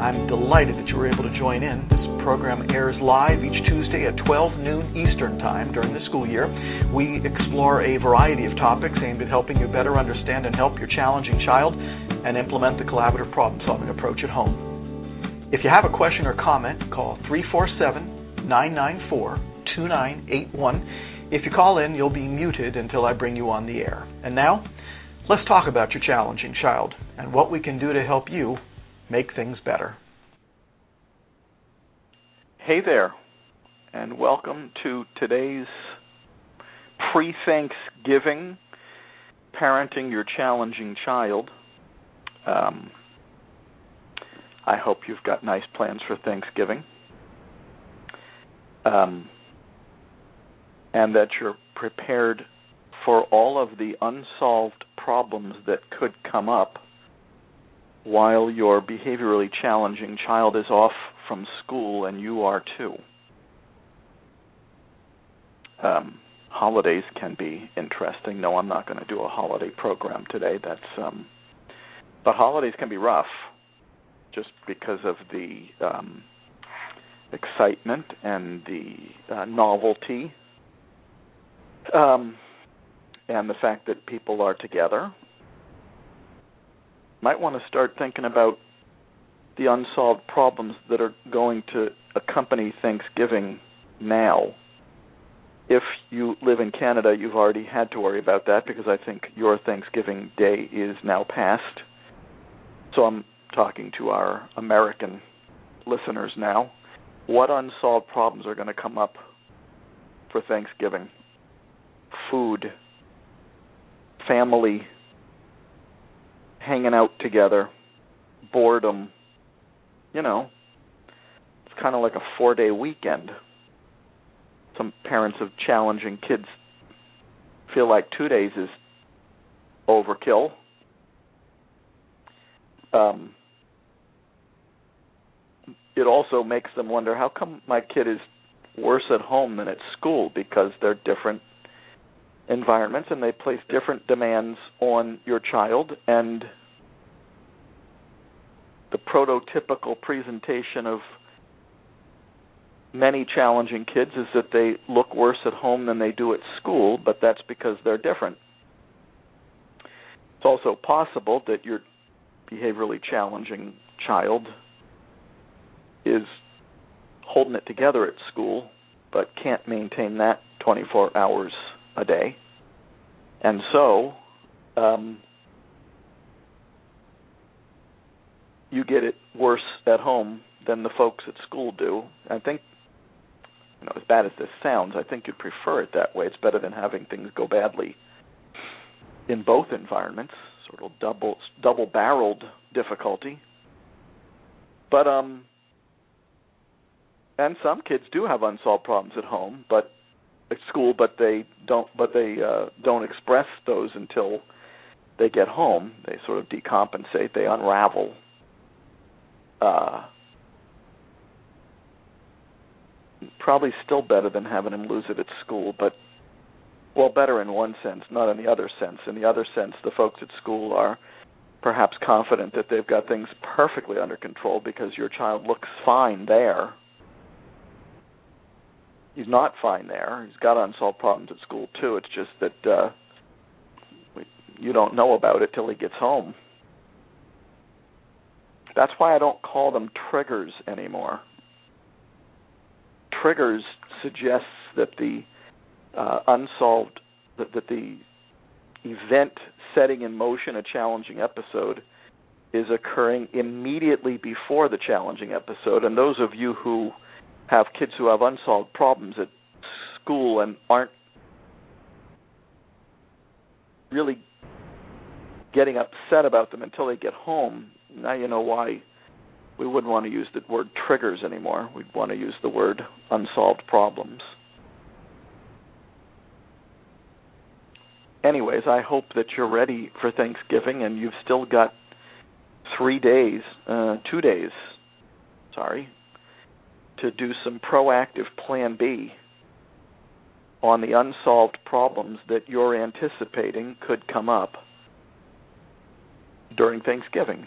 I'm delighted that you were able to join in. This program airs live each Tuesday at 12 noon Eastern Time during the school year. We explore a variety of topics aimed at helping you better understand and help your challenging child and implement the collaborative problem solving approach at home. If you have a question or comment, call 347 994 2981. If you call in, you'll be muted until I bring you on the air. And now, let's talk about your challenging child and what we can do to help you make things better. Hey there, and welcome to today's pre Thanksgiving Parenting Your Challenging Child. Um, I hope you've got nice plans for Thanksgiving. Um, and that you're prepared for all of the unsolved problems that could come up while your behaviorally challenging child is off from school and you are too. Um, holidays can be interesting. No, I'm not going to do a holiday program today. That's um, but holidays can be rough just because of the um, excitement and the uh, novelty, um, and the fact that people are together. Might want to start thinking about the unsolved problems that are going to accompany Thanksgiving now. If you live in Canada, you've already had to worry about that because I think your Thanksgiving day is now past. So I'm talking to our American listeners now. What unsolved problems are going to come up for Thanksgiving? Food, family, hanging out together, boredom. You know, it's kind of like a four day weekend. Some parents of challenging kids feel like two days is overkill. Um, it also makes them wonder how come my kid is worse at home than at school because they're different environments and they place different demands on your child and the prototypical presentation of many challenging kids is that they look worse at home than they do at school but that's because they're different. It's also possible that your behaviorally challenging child is holding it together at school but can't maintain that 24 hours a day. And so um, you get it worse at home than the folks at school do. I think, you know, as bad as this sounds, I think you'd prefer it that way. It's better than having things go badly in both environments, sort of double double barreled difficulty. But um and some kids do have unsolved problems at home, but school, but they don't, but they uh, don't express those until they get home. They sort of decompensate, they unravel. Uh, probably still better than having him lose it at school, but well, better in one sense, not in the other sense. In the other sense, the folks at school are perhaps confident that they've got things perfectly under control because your child looks fine there he's not fine there. He's got unsolved problems at school too. It's just that uh you don't know about it till he gets home. That's why I don't call them triggers anymore. Triggers suggests that the uh, unsolved that, that the event setting in motion a challenging episode is occurring immediately before the challenging episode. And those of you who have kids who have unsolved problems at school and aren't really getting upset about them until they get home. Now you know why we wouldn't want to use the word triggers anymore. We'd want to use the word unsolved problems. Anyways, I hope that you're ready for Thanksgiving and you've still got three days, uh, two days, sorry, to do some proactive Plan B on the unsolved problems that you're anticipating could come up during Thanksgiving.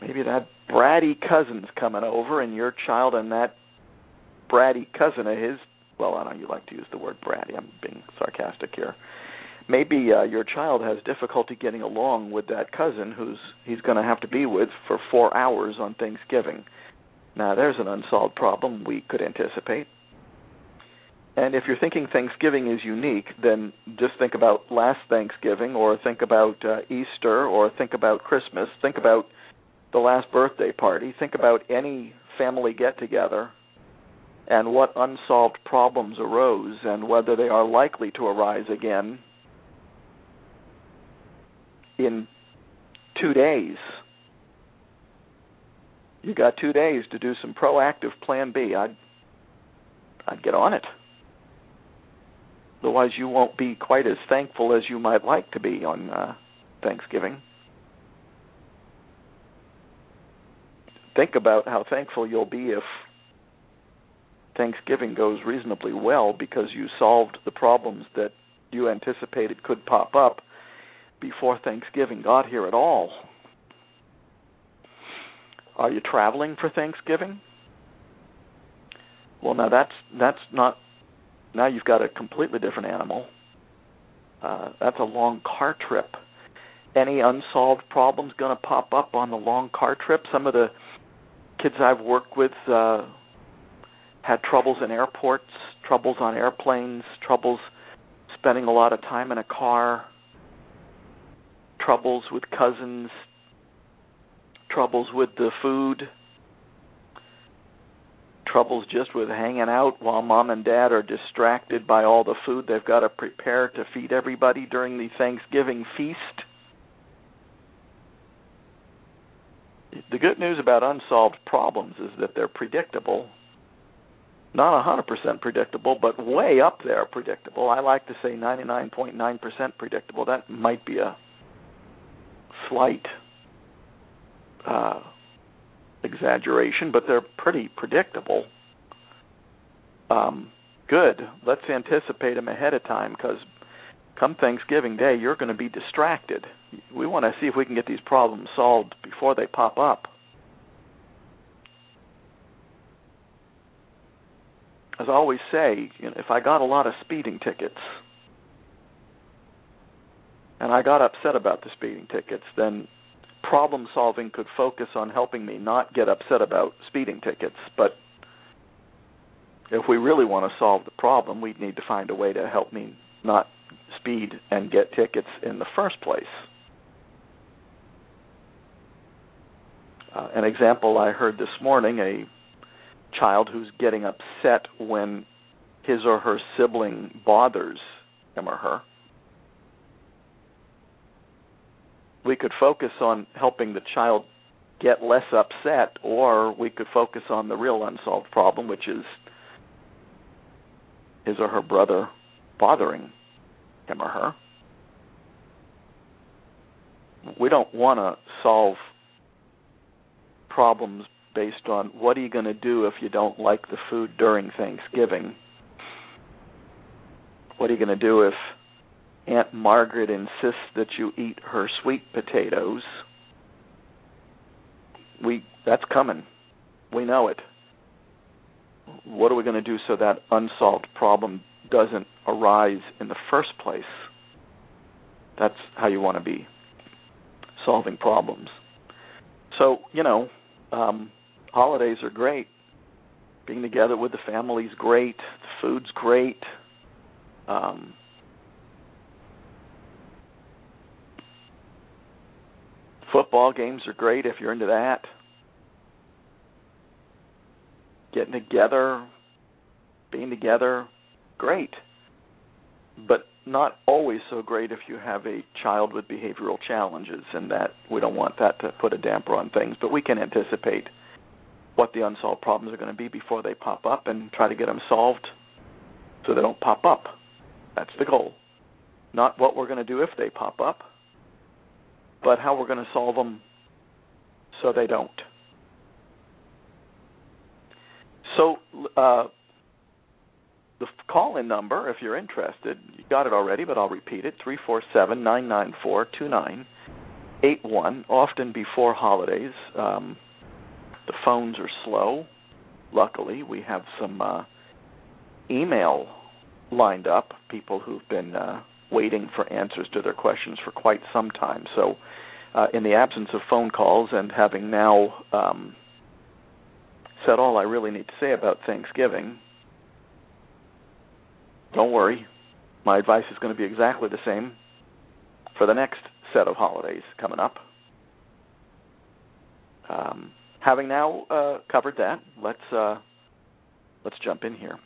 Maybe that bratty cousin's coming over, and your child and that bratty cousin of his. Well, I know you like to use the word bratty. I'm being sarcastic here. Maybe uh, your child has difficulty getting along with that cousin who's he's going to have to be with for four hours on Thanksgiving. Now, there's an unsolved problem we could anticipate. And if you're thinking Thanksgiving is unique, then just think about last Thanksgiving, or think about uh, Easter, or think about Christmas. Think about the last birthday party. Think about any family get together and what unsolved problems arose and whether they are likely to arise again in two days. You got two days to do some proactive plan B. I'd I'd get on it. Otherwise, you won't be quite as thankful as you might like to be on uh, Thanksgiving. Think about how thankful you'll be if Thanksgiving goes reasonably well because you solved the problems that you anticipated could pop up before Thanksgiving got here at all. Are you traveling for Thanksgiving? Well, now that's that's not now you've got a completely different animal. Uh, that's a long car trip. Any unsolved problems going to pop up on the long car trip? Some of the kids I've worked with uh, had troubles in airports, troubles on airplanes, troubles spending a lot of time in a car, troubles with cousins, troubles with the food, troubles just with hanging out while mom and dad are distracted by all the food they've got to prepare to feed everybody during the Thanksgiving feast. The good news about unsolved problems is that they're predictable. Not 100% predictable, but way up there predictable. I like to say 99.9% predictable. That might be a slight uh, exaggeration, but they're pretty predictable. Um, good. Let's anticipate them ahead of time because come Thanksgiving Day, you're going to be distracted. We want to see if we can get these problems solved before they pop up. As I always say, if I got a lot of speeding tickets and I got upset about the speeding tickets, then problem solving could focus on helping me not get upset about speeding tickets, but if we really want to solve the problem, we'd need to find a way to help me not speed and get tickets in the first place. Uh, an example I heard this morning a child who's getting upset when his or her sibling bothers him or her we could focus on helping the child get less upset, or we could focus on the real unsolved problem, which is his or her brother bothering him or her. We don't want to solve problems based on what are you going to do if you don't like the food during Thanksgiving? What are you going to do if Aunt Margaret insists that you eat her sweet potatoes. We that's coming. We know it. What are we going to do so that unsolved problem doesn't arise in the first place? That's how you want to be solving problems. So, you know, um, holidays are great. Being together with the family's great. The food's great. Um, Football games are great if you're into that. Getting together, being together, great. But not always so great if you have a child with behavioral challenges, and that we don't want that to put a damper on things. But we can anticipate what the unsolved problems are going to be before they pop up, and try to get them solved so they don't pop up. That's the goal. Not what we're going to do if they pop up, but how we're going to solve them so they don't. So, uh, the call-in number, if you're interested, you got it already, but I'll repeat it: three four seven nine nine four two nine eight one. Often before holidays, um, the phones are slow. Luckily, we have some uh, email lined up. People who've been uh, waiting for answers to their questions for quite some time. So, uh, in the absence of phone calls and having now um, said all I really need to say about Thanksgiving, don't worry. My advice is going to be exactly the same for the next set of holidays coming up. Um, having now uh, covered that, let's uh, let's jump in here.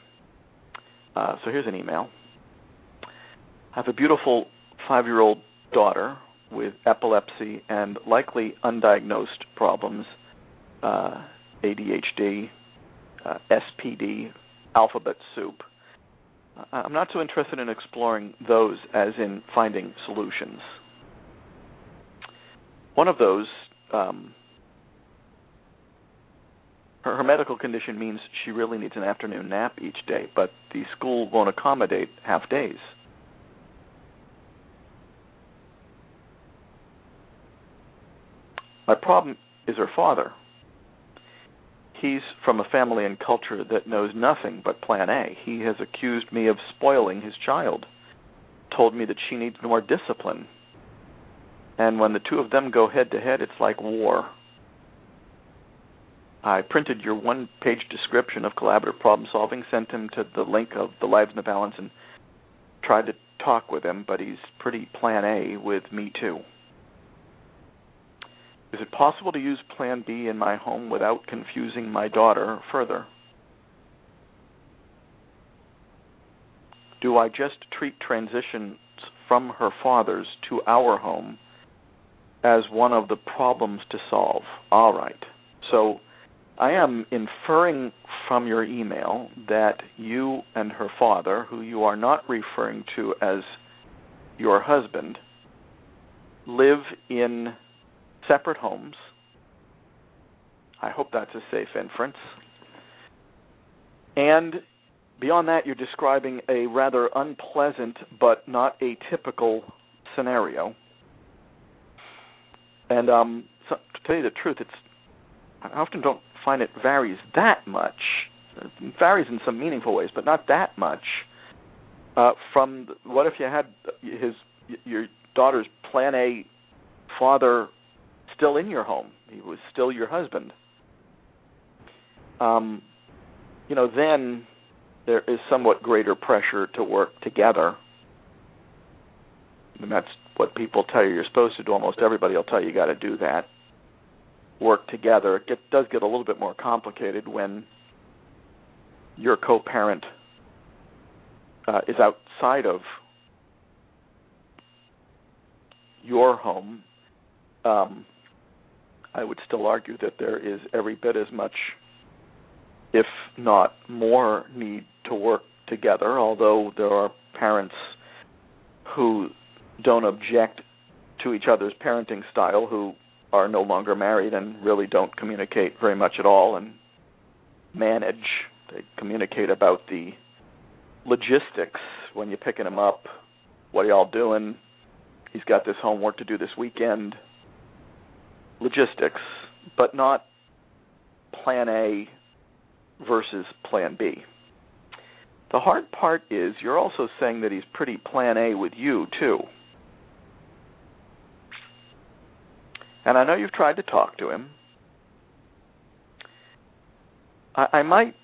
Uh, so here's an email. I have a beautiful five-year-old daughter with epilepsy and likely undiagnosed problems, uh, ADHD, uh, SPD, alphabet soup. I'm not so interested in exploring those as in finding solutions. One of those, um, her, her medical condition means she really needs an afternoon nap each day, but the school won't accommodate half days. My problem is her father. He's from a family and culture that knows nothing but plan A. He has accused me of spoiling his child, told me that she needs more discipline. And when the two of them go head to head, it's like war. I printed your one page description of collaborative problem solving, sent him to the link of the Lives in the Balance, and tried to talk with him, but he's pretty plan A with me too. Is it possible to use Plan B in my home without confusing my daughter further? Do I just treat transitions from her father's to our home as one of the problems to solve? All right. So I am inferring from your email that you and her father, who you are not referring to as your husband, live in separate homes. I hope that's a safe inference. And beyond that, you're describing a rather unpleasant but not atypical scenario. And um, so, to tell you the truth, it's I often don't find it varies that much. It varies in some meaningful ways, but not that much. Uh, from the, what if you had his your daughter's Plan A father still in your home. He was still your husband. Um, you know, then there is somewhat greater pressure to work together. And that's what people tell you you're supposed to do. Almost everybody will tell you you got to do that. Work together. It get, does get a little bit more complicated when your co-parent uh, is outside of your home. Um, I would still argue that there is every bit as much, if not more, need to work together, although there are parents who don't object to each other's parenting style who are no longer married and really don't communicate very much at all and manage. They communicate about the logistics when you're picking him up. What are y'all doing? He's got this homework to do this weekend logistics, but not plan A versus plan B. The hard part is you're also saying that he's pretty plan A with you, too. And I know you've tried to talk to him. I, might,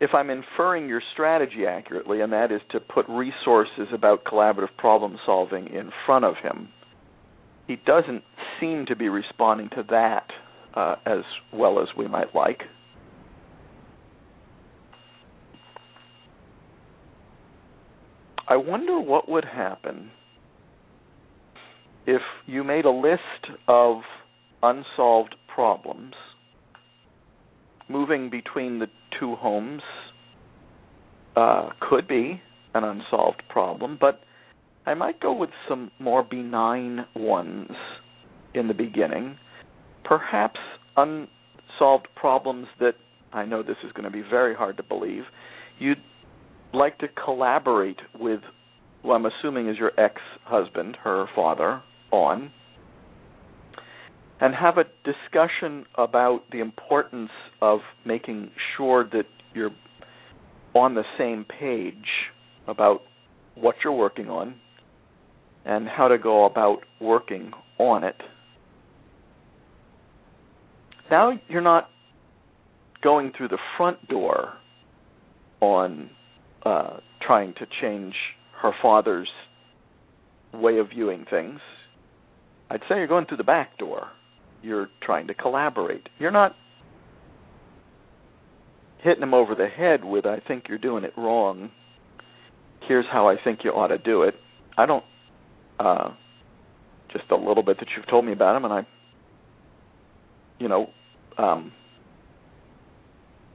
if I'm inferring your strategy accurately, and that is to put resources about collaborative problem solving in front of him, he doesn't seem to be responding to that uh, as well as we might like. I wonder what would happen if you made a list of unsolved problems moving between the two homes uh, could be an unsolved problem, but I might go with some more benign ones in the beginning. Perhaps unsolved problems that I know this is going to be very hard to believe. You'd like to collaborate with, who I'm assuming is your ex husband, her father, on, and have a discussion about the importance of making sure that you're on the same page about what you're working on and how to go about working on it. Now you're not going through the front door on uh, trying to change her father's way of viewing things. I'd say you're going through the back door. You're trying to collaborate. You're not hitting him over the head with I think you're doing it wrong. Here's how I think you ought to do it. I don't uh just a little bit that you've told me about him and I you know um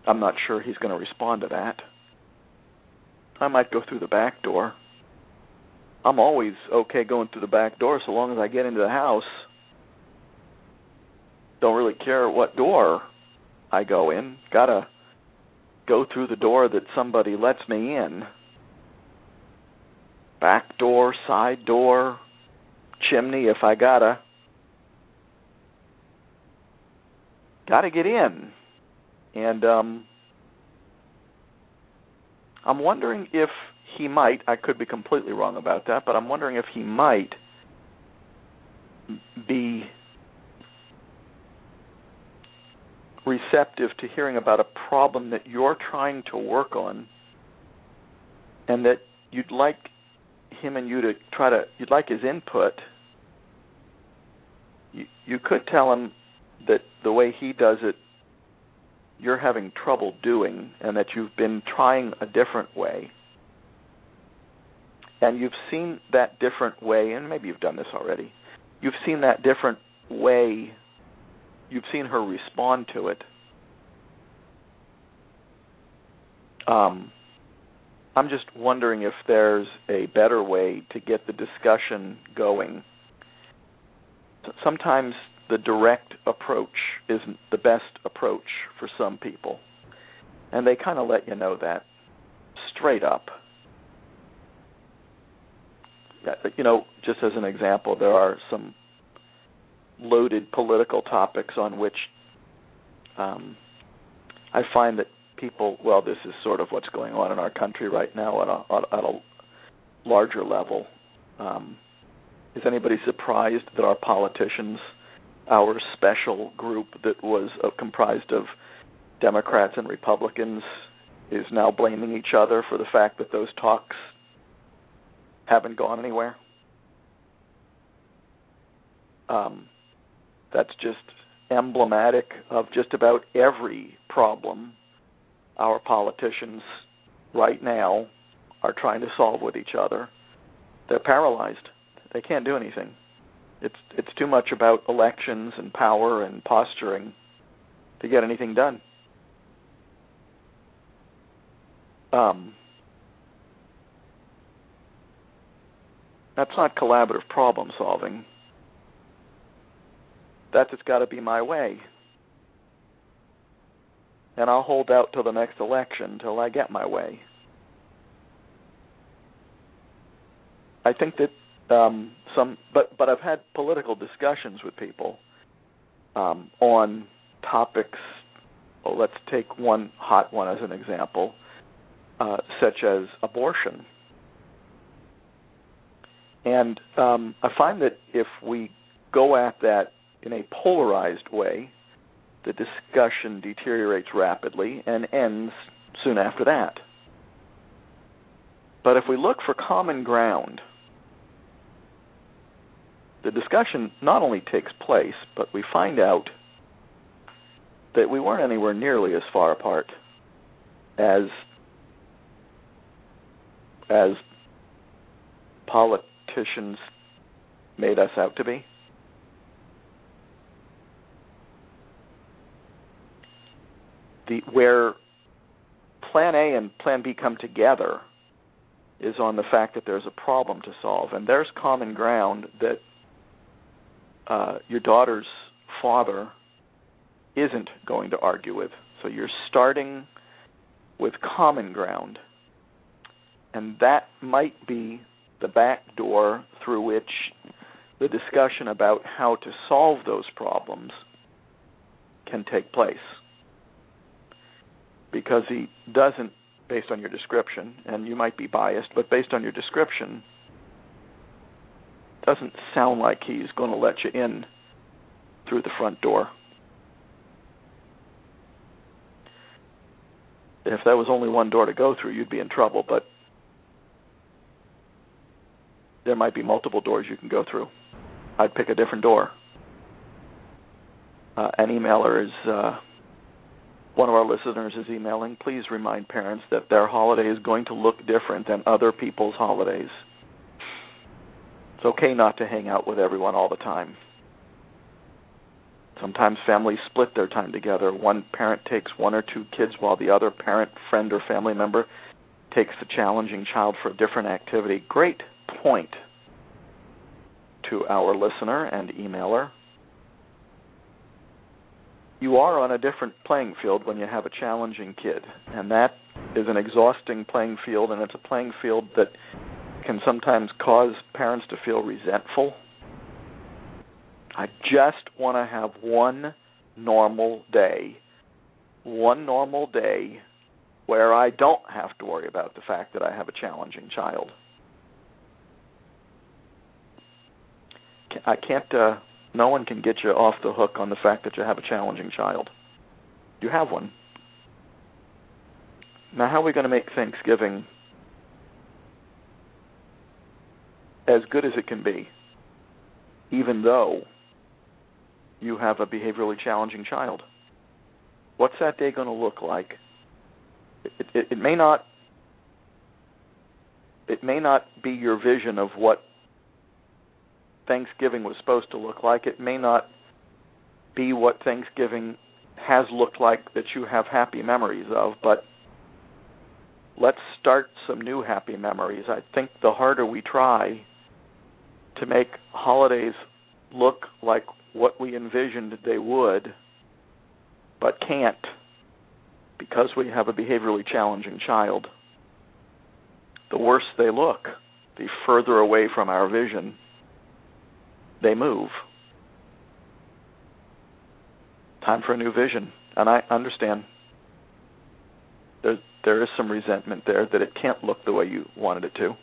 I'm not sure he's going to respond to that. I might go through the back door. I'm always okay going through the back door so long as I get into the house. Don't really care what door I go in. Gotta go through the door that somebody lets me in. Back door, side door, chimney if I gotta. Gotta get in. And um I'm wondering if he might, I could be completely wrong about that, but I'm wondering if he might be receptive to hearing about a problem that you're trying to work on and that you'd like him and you to try to you'd like his input you you could tell him that the way he does it you're having trouble doing and that you've been trying a different way. And you've seen that different way and maybe you've done this already you've seen that different way you've seen her respond to it. Um, I'm just wondering if there's a better way to get the discussion going. Sometimes the direct approach isn't the best approach for some people. And they kind of let you know that straight up. You know, just as an example, there are some loaded political topics on which um, I find that people, well, this is sort of what's going on in our country right now at a, at a larger level. Um, is anybody surprised that our politicians our special group that was uh, comprised of Democrats and Republicans is now blaming each other for the fact that those talks haven't gone anywhere. Um, that's just emblematic of just about every problem our politicians right now are trying to solve with each other. They're paralyzed. They can't do anything. It's it's too much about elections and power and posturing to get anything done. Um, that's not collaborative problem solving. That's it's got to be my way. And I'll hold out till the next election till I get my way. I think that um, some, but but I've had political discussions with people um, on topics. Well, let's take one hot one as an example, uh, such as abortion. And um, I find that if we go at that in a polarized way, the discussion deteriorates rapidly and ends soon after that. But if we look for common ground, the discussion not only takes place, but we find out that we weren't anywhere nearly as far apart as as politicians made us out to be. The where plan A and plan B come together is on the fact that there's a problem to solve and there's common ground that uh, your daughter's father isn't going to argue with. So you're starting with common ground. And that might be the back door through which the discussion about how to solve those problems can take place. Because he doesn't, based on your description, and you might be biased, but based on your description, doesn't sound like he's going to let you in through the front door. If that was only one door to go through, you'd be in trouble, but there might be multiple doors you can go through. I'd pick a different door. Uh, an emailer is uh, one of our listeners is emailing. Please remind parents that their holiday is going to look different than other people's holidays. It's okay not to hang out with everyone all the time. Sometimes families split their time together. One parent takes one or two kids while the other parent, friend, or family member takes the challenging child for a different activity. Great point to our listener and emailer. You are on a different playing field when you have a challenging kid, and that is an exhausting playing field, and it's a playing field that can sometimes cause parents to feel resentful. I just want to have one normal day, one normal day where I don't have to worry about the fact that I have a challenging child. I can't. Uh, no one can get you off the hook on the fact that you have a challenging child. You have one. Now, how are we going to make Thanksgiving as good as it can be, even though you have a behaviorally challenging child. What's that day going to look like? It, it, it may not. It may not be your vision of what Thanksgiving was supposed to look like. It may not be what Thanksgiving has looked like that you have happy memories of, but let's start some new happy memories. I think the harder we try, to make holidays look like what we envisioned they would, but can't because we have a behaviorally challenging child. The worse they look, the further away from our vision they move. Time for a new vision. And I understand there there is some resentment there that it can't look the way you wanted it to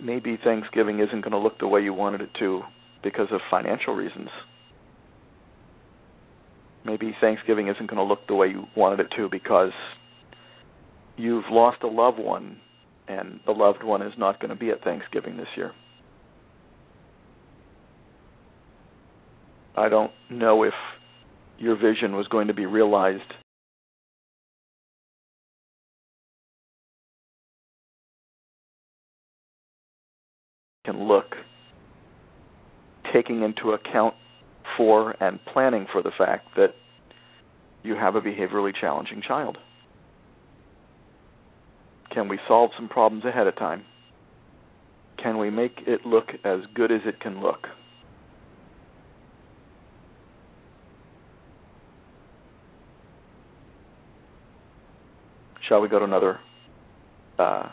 maybe Thanksgiving isn't going to look the way you wanted it to because of financial reasons. Maybe Thanksgiving isn't going to look the way you wanted it to because you've lost a loved one and the loved one is not going to be at Thanksgiving this year. I don't know if your vision was going to be realized can look, taking into account for and planning for the fact that you have a behaviorally challenging child. Can we solve some problems ahead of time? Can we make it look as good as it can look? Shall we go to another uh,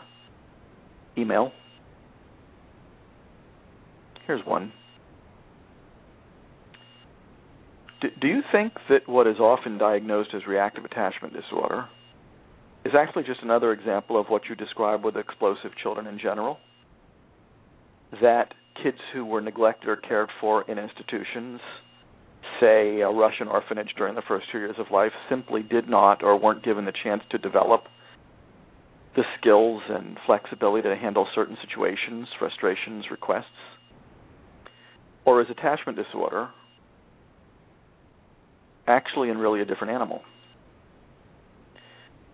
email? Here's one. Do, do you think that what is often diagnosed as reactive attachment disorder is actually just another example of what you describe with explosive children in general? That kids who were neglected or cared for in institutions, say a Russian orphanage during the first two years of life, simply did not or weren't given the chance to develop the skills and flexibility to handle certain situations, frustrations, requests? or is attachment disorder actually in really a different animal?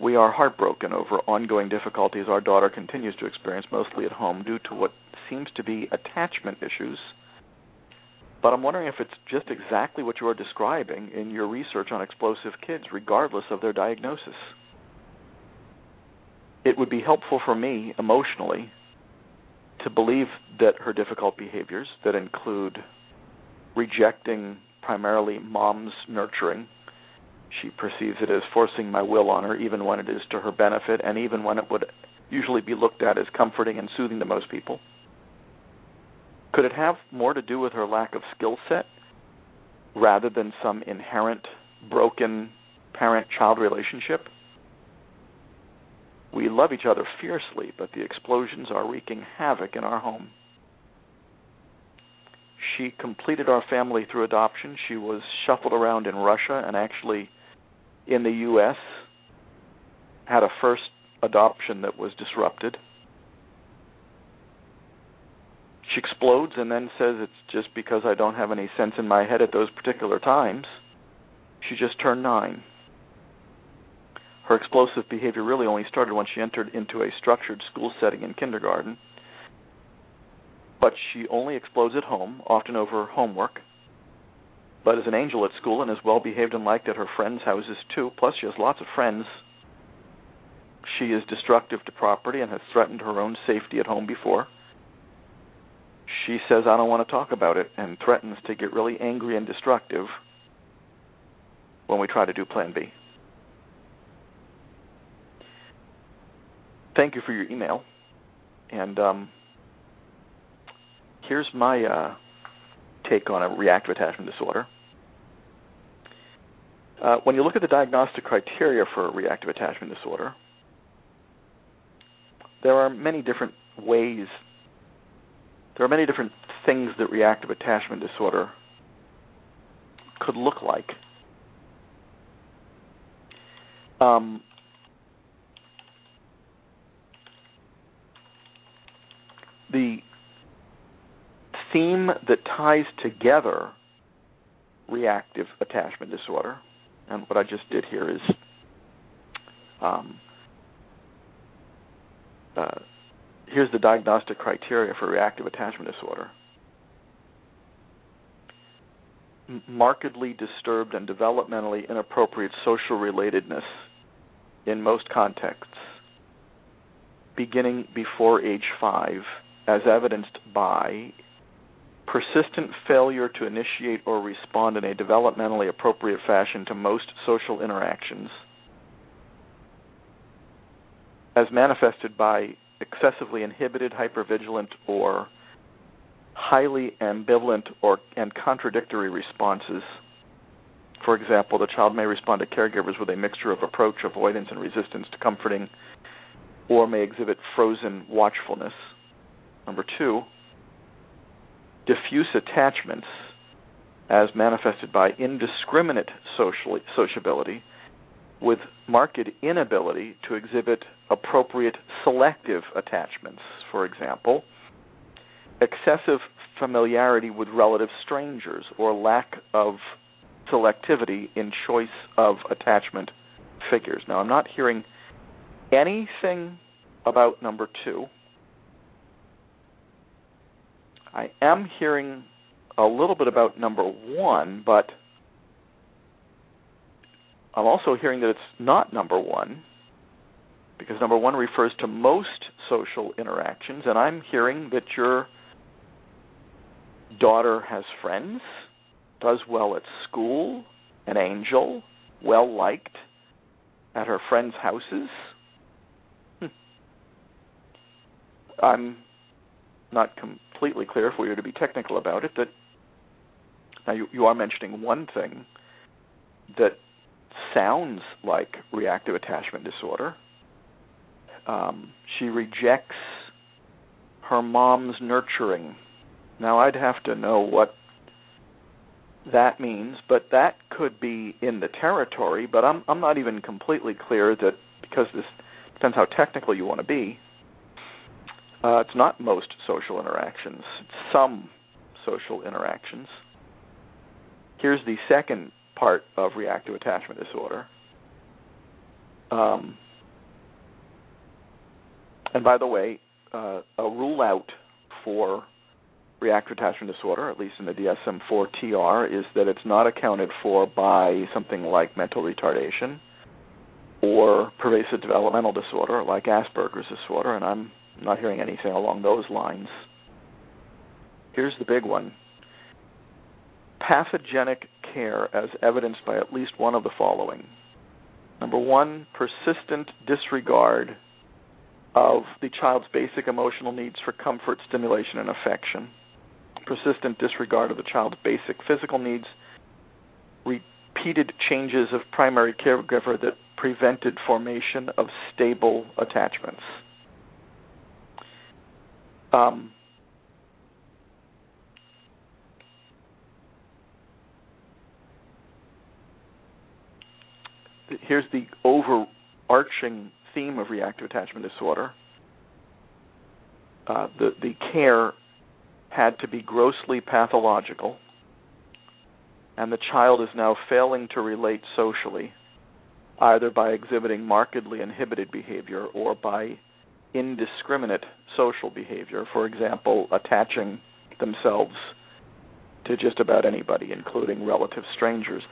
We are heartbroken over ongoing difficulties our daughter continues to experience, mostly at home, due to what seems to be attachment issues. But I'm wondering if it's just exactly what you are describing in your research on explosive kids, regardless of their diagnosis. It would be helpful for me emotionally to believe that her difficult behaviors, that include rejecting primarily mom's nurturing, she perceives it as forcing my will on her, even when it is to her benefit, and even when it would usually be looked at as comforting and soothing to most people. Could it have more to do with her lack of skill set rather than some inherent broken parent child relationship? We love each other fiercely, but the explosions are wreaking havoc in our home. She completed our family through adoption. She was shuffled around in Russia and actually in the U.S. had a first adoption that was disrupted. She explodes and then says it's just because I don't have any sense in my head at those particular times. She just turned nine. Her explosive behavior really only started when she entered into a structured school setting in kindergarten. But she only explodes at home, often over homework but is an angel at school and is well behaved and liked at her friends' houses too. Plus, she has lots of friends. She is destructive to property and has threatened her own safety at home before. She says, I don't want to talk about it, and threatens to get really angry and destructive when we try to do Plan B. Thank you for your email. And um, here's my uh, take on a reactive attachment disorder. Uh, when you look at the diagnostic criteria for reactive attachment disorder, there are many different ways, there are many different things that reactive attachment disorder could look like. Um, the theme that ties together reactive attachment disorder and what I just did here is um, uh, here's the diagnostic criteria for reactive attachment disorder. Markedly disturbed and developmentally inappropriate social relatedness in most contexts, beginning before age five, as evidenced by persistent failure to initiate or respond in a developmentally appropriate fashion to most social interactions, as manifested by excessively inhibited, hypervigilant, or highly ambivalent or and contradictory responses. For example, the child may respond to caregivers with a mixture of approach, avoidance, and resistance to comforting, or may exhibit frozen watchfulness. Number two, diffuse attachments as manifested by indiscriminate social, sociability with marked inability to exhibit appropriate selective attachments. For example, excessive familiarity with relative strangers or lack of selectivity in choice of attachment figures. Now, I'm not hearing anything about number two. I am hearing a little bit about number one, but I'm also hearing that it's not number one because number one refers to most social interactions, and I'm hearing that your daughter has friends, does well at school, an angel, well liked at her friends' houses. Hmm. I'm not completely clear, if we were to be technical about it, that now you, you are mentioning one thing that sounds like reactive attachment disorder. Um, she rejects her mom's nurturing. Now, I'd have to know what that means, but that could be in the territory. But I'm I'm not even completely clear that because this depends how technical you want to be. Uh, it's not most social interactions, it's some social interactions. Here's the second part of reactive attachment disorder. Um, and by the way, uh, a rule out for reactive attachment disorder, at least in the DSM-4 TR, is that it's not accounted for by something like mental retardation or pervasive developmental disorder like Asperger's disorder, and I'm not hearing anything along those lines. Here's the big one. Pathogenic care as evidenced by at least one of the following. Number one, persistent disregard of the child's basic emotional needs for comfort, stimulation, and affection persistent disregard of the child's basic physical needs, repeated changes of primary caregiver that prevented formation of stable attachments. Um, here's the overarching theme of reactive attachment disorder. Uh, the the care had to be grossly pathological, and the child is now failing to relate socially, either by exhibiting markedly inhibited behavior or by indiscriminate social behavior, for example, attaching themselves to just about anybody, including relative strangers.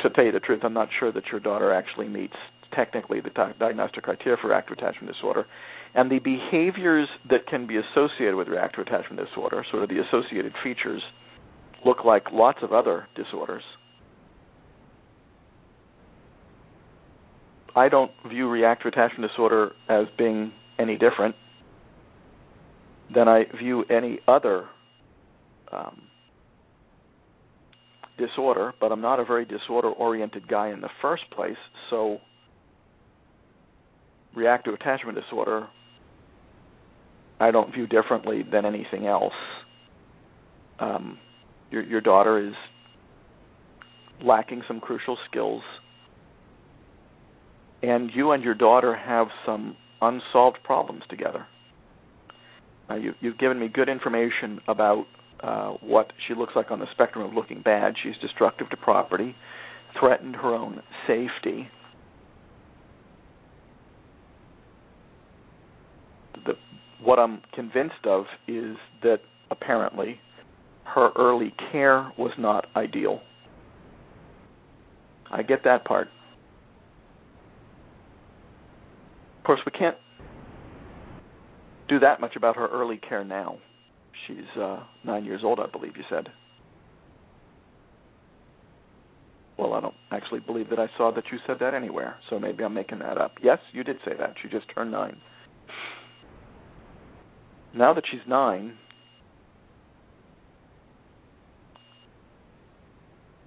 To tell you the truth, I'm not sure that your daughter actually meets technically the diagnostic criteria for reactive attachment disorder. And the behaviors that can be associated with reactive attachment disorder, sort of the associated features, look like lots of other disorders. I don't view reactive attachment disorder as being any different than I view any other um, disorder, but I'm not a very disorder oriented guy in the first place, so reactive attachment disorder I don't view differently than anything else. Um, your your daughter is lacking some crucial skills, and you and your daughter have some unsolved problems together. Now, you, you've given me good information about uh, what she looks like on the spectrum of looking bad. She's destructive to property, threatened her own safety, what I'm convinced of is that apparently her early care was not ideal. I get that part. Of course, we can't do that much about her early care now. She's uh, nine years old, I believe you said. Well, I don't actually believe that I saw that you said that anywhere, so maybe I'm making that up. Yes, you did say that. She just turned nine now that she's nine,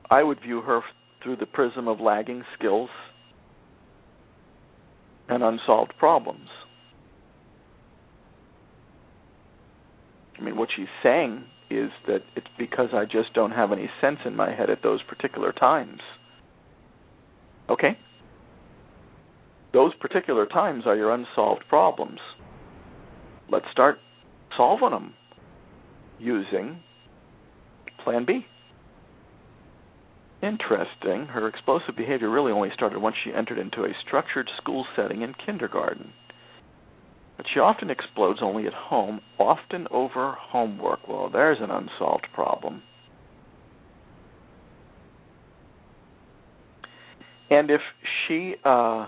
I would view her through the prism of lagging skills and unsolved problems. I mean, what she's saying is that it's because I just don't have any sense in my head at those particular times. Okay? Those particular times are your unsolved problems. Let's start solving them using Plan B. Interesting. Her explosive behavior really only started once she entered into a structured school setting in kindergarten. But she often explodes only at home, often over homework. Well, there's an unsolved problem. And if she, uh,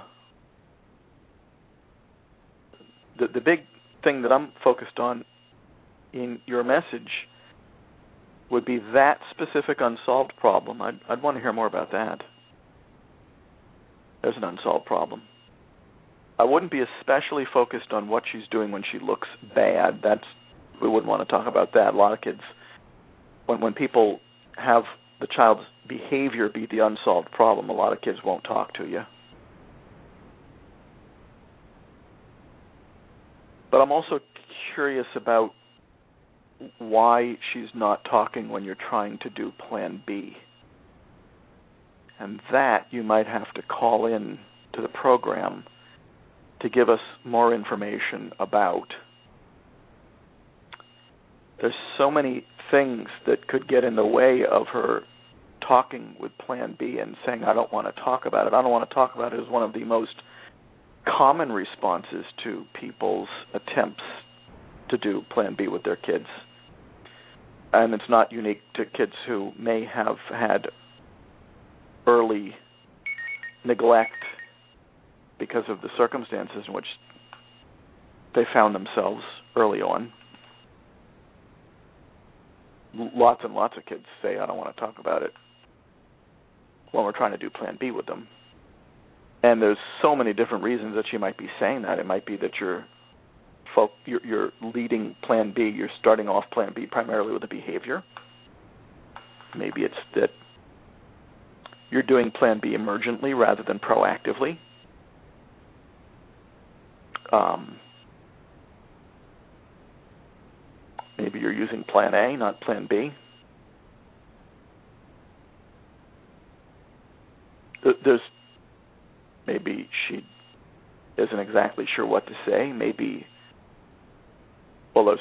the the big thing that I'm focused on in your message would be that specific unsolved problem. I'd, I'd want to hear more about that. There's an unsolved problem. I wouldn't be especially focused on what she's doing when she looks bad. That's we wouldn't want to talk about that. A lot of kids, when when people have the child's behavior be the unsolved problem, a lot of kids won't talk to you. But I'm also curious about why she's not talking when you're trying to do plan B. And that you might have to call in to the program to give us more information about. There's so many things that could get in the way of her talking with plan B and saying I don't want to talk about it. I don't want to talk about it is one of the most common responses to people's attempts to do Plan B with their kids. And it's not unique to kids who may have had early neglect because of the circumstances in which they found themselves early on. Lots and lots of kids say, I don't want to talk about it when we're trying to do Plan B with them. And there's so many different reasons that you might be saying that. It might be that you're folk, you're, leading Plan B. You're starting off Plan B primarily with a behavior. Maybe it's that you're doing Plan B emergently rather than proactively. Um, maybe you're using Plan A, not Plan B. There's maybe she isn't exactly sure what to say. Maybe well, there's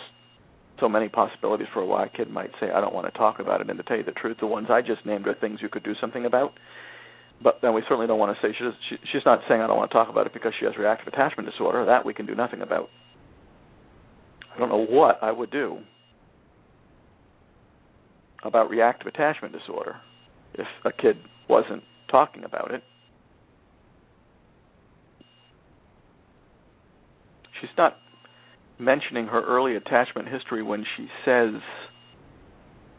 so many possibilities for why a kid might say, "I don't want to talk about it." And to tell you the truth, the ones I just named are things you could do something about. But then we certainly don't want to say she's she, she's not saying I don't want to talk about it because she has reactive attachment disorder. That we can do nothing about. I don't know what I would do about reactive attachment disorder if a kid wasn't talking about it. She's not mentioning her early attachment history when she says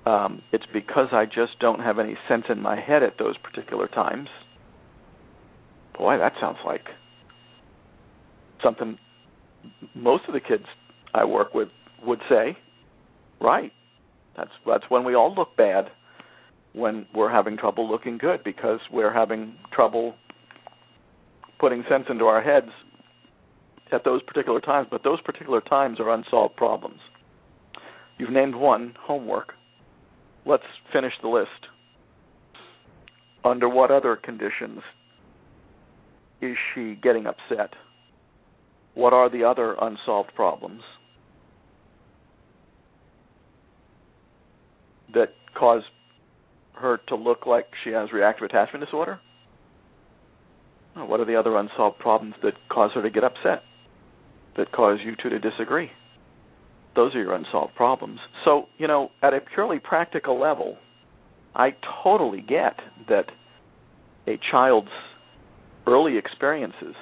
um, it's because I just don't have any sense in my head at those particular times. Boy, that sounds like something most of the kids I work with would say. Right. That's that's when we all look bad when we're having trouble looking good because we're having trouble putting sense into our heads at those particular times, but those particular times are unsolved problems. You've named one, homework. Let's finish the list. Under what other conditions is she getting upset? What are the other unsolved problems that cause her to look like she has reactive attachment disorder? What are the other unsolved problems that cause her to get upset? That cause you two to disagree. Those are your unsolved problems. So, you know, at a purely practical level, I totally get that a child's early experiences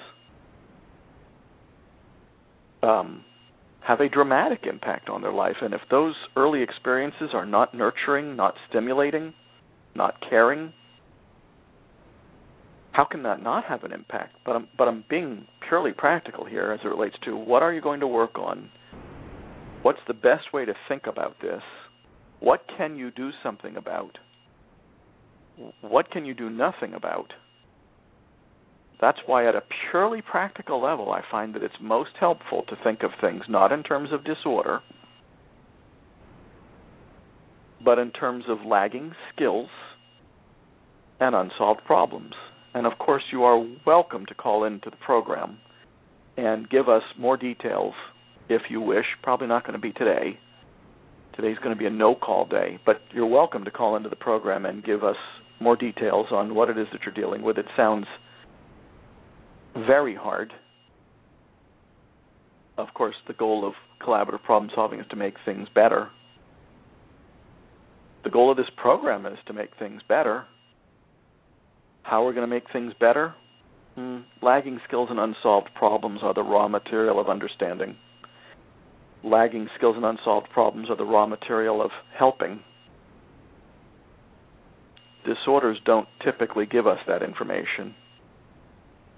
um, have a dramatic impact on their life. And if those early experiences are not nurturing, not stimulating, not caring, how can that not have an impact? But I'm but I'm being purely practical here as it relates to what are you going to work on? What's the best way to think about this? What can you do something about? What can you do nothing about? That's why, at a purely practical level, I find that it's most helpful to think of things not in terms of disorder, but in terms of lagging skills and unsolved problems. And of course, you are welcome to call into the program and give us more details if you wish. Probably not going to be today. Today's going to be a no call day, but you're welcome to call into the program and give us more details on what it is that you're dealing with. It sounds very hard. Of course, the goal of collaborative problem solving is to make things better. The goal of this program is to make things better. How are we're going to make things better? Mm, lagging skills and unsolved problems are the raw material of understanding. Lagging skills and unsolved problems are the raw material of helping. Disorders don't typically give us that information.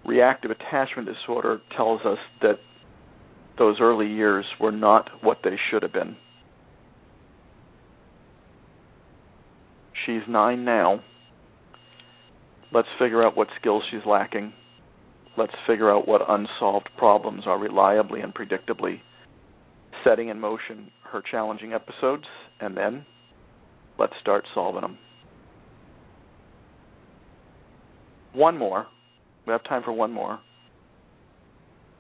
Reactive attachment disorder tells us that those early years were not what they should have been. She's nine now Let's figure out what skills she's lacking. Let's figure out what unsolved problems are reliably and predictably setting in motion her challenging episodes, and then let's start solving them. One more. We have time for one more.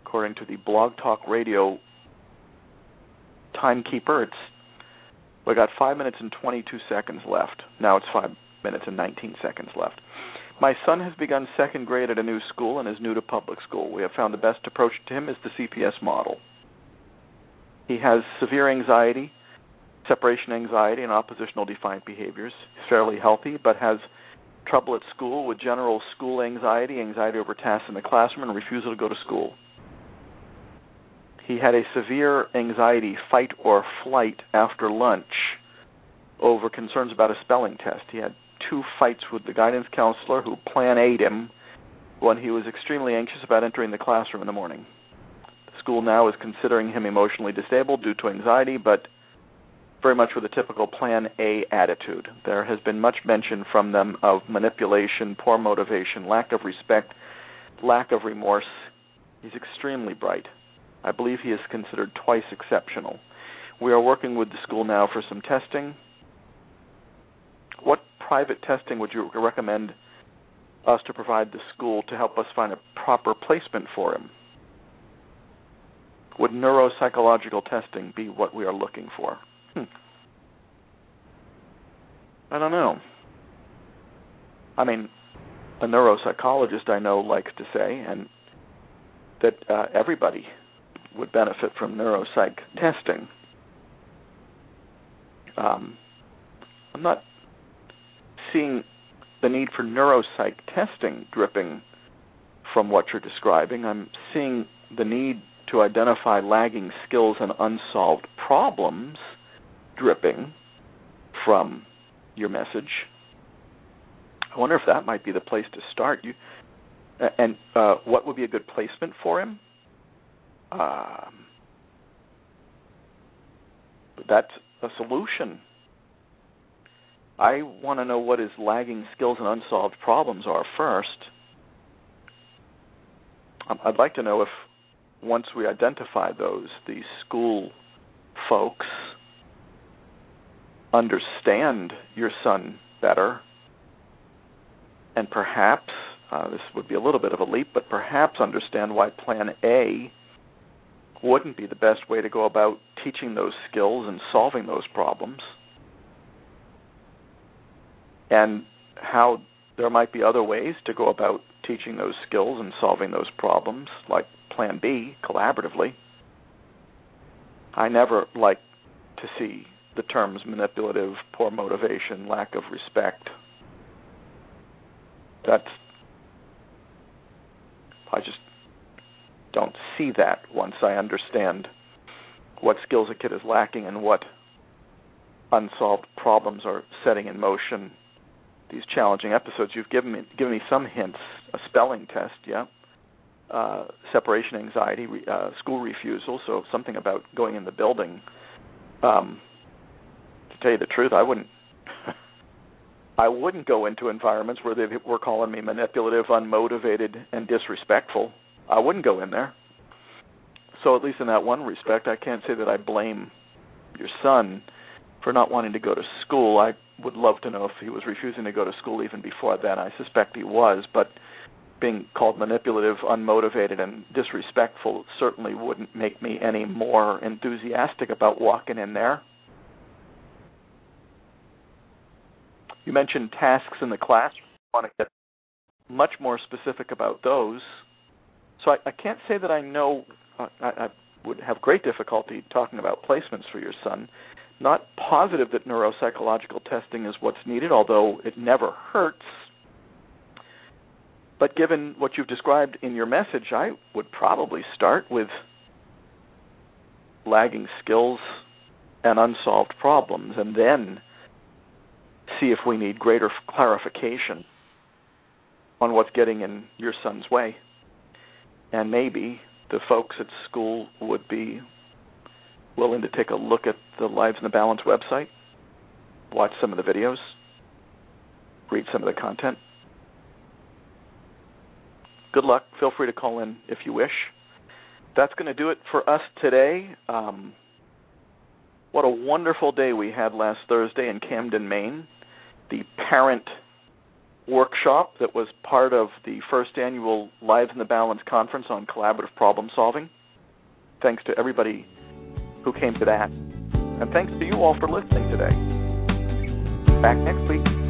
According to the Blog Talk Radio timekeeper, it's we got five minutes and 22 seconds left. Now it's five minutes and 19 seconds left. My son has begun second grade at a new school and is new to public school. We have found the best approach to him is the CPS model. He has severe anxiety, separation anxiety, and oppositional defiant behaviors. He's fairly healthy, but has trouble at school with general school anxiety, anxiety over tasks in the classroom, and refusal to go to school. He had a severe anxiety fight or flight after lunch over concerns about a spelling test. He had two fights with the guidance counselor who plan A'd him when he was extremely anxious about entering the classroom in the morning. The school now is considering him emotionally disabled due to anxiety, but very much with a typical plan A attitude. There has been much mention from them of manipulation, poor motivation, lack of respect, lack of remorse. He's extremely bright. I believe he is considered twice exceptional. We are working with the school now for some testing. What private testing would you recommend us to provide the school to help us find a proper placement for him? Would neuropsychological testing be what we are looking for? Hmm. I don't know. I mean, a neuropsychologist I know likes to say, and that uh, everybody would benefit from neuropsych testing. Um, I'm not seeing the need for neuropsych testing dripping from what you're describing. I'm seeing the need to identify lagging skills and unsolved problems dripping from your message. I wonder if that might be the place to start. You and uh, what would be a good placement for him? Um, that's a solution. I want to know what his lagging skills and unsolved problems are first. Um, I'd like to know if once we identify those, the school folks understand your son better and perhaps uh, this would be a little bit of a leap, but perhaps understand why Plan A wouldn't be the best way to go about teaching those skills and solving those problems, and how there might be other ways to go about teaching those skills and solving those problems, like Plan B, collaboratively. I never like to see the terms manipulative, poor motivation, lack of respect. That's I just don't see that once I understand what skills a kid is lacking and what unsolved problems are setting in motion these challenging episodes. You've given me given me some hints. A spelling test, yeah. Uh, separation anxiety, uh, school refusal. So something about going in the building. Um, to tell you the truth, I wouldn't. I wouldn't go into environments where they were calling me manipulative, unmotivated, and disrespectful. I wouldn't go in there. So at least in that one respect, I can't say that I blame your son for not wanting to go to school. I would love to know if he was refusing to go to school even before then. I suspect he was, but being called manipulative, unmotivated, and disrespectful certainly wouldn't make me any more enthusiastic about walking in there. You mentioned tasks in the classroom. I want to get much more specific about those. So I, I can't say that I know. Uh, I, I would have great difficulty talking about placements for your son. Not positive that neuropsychological testing is what's needed, although it never hurts. But given what you've described in your message, I would probably start with lagging skills and unsolved problems, and then see if we need greater clarification on what's getting in your son's way and maybe the folks at school would be willing to take a look at the Lives in the Balance website, watch some of the videos, read some of the content. Good luck. Feel free to call in if you wish. That's going to do it for us today. Um, what a wonderful day we had last Thursday in Camden, Maine. The parent workshop that was part of the first annual Lives in the Balance conference on collaborative problem solving. Thanks to everybody who came to that. And thanks to you all for listening today. Back next week.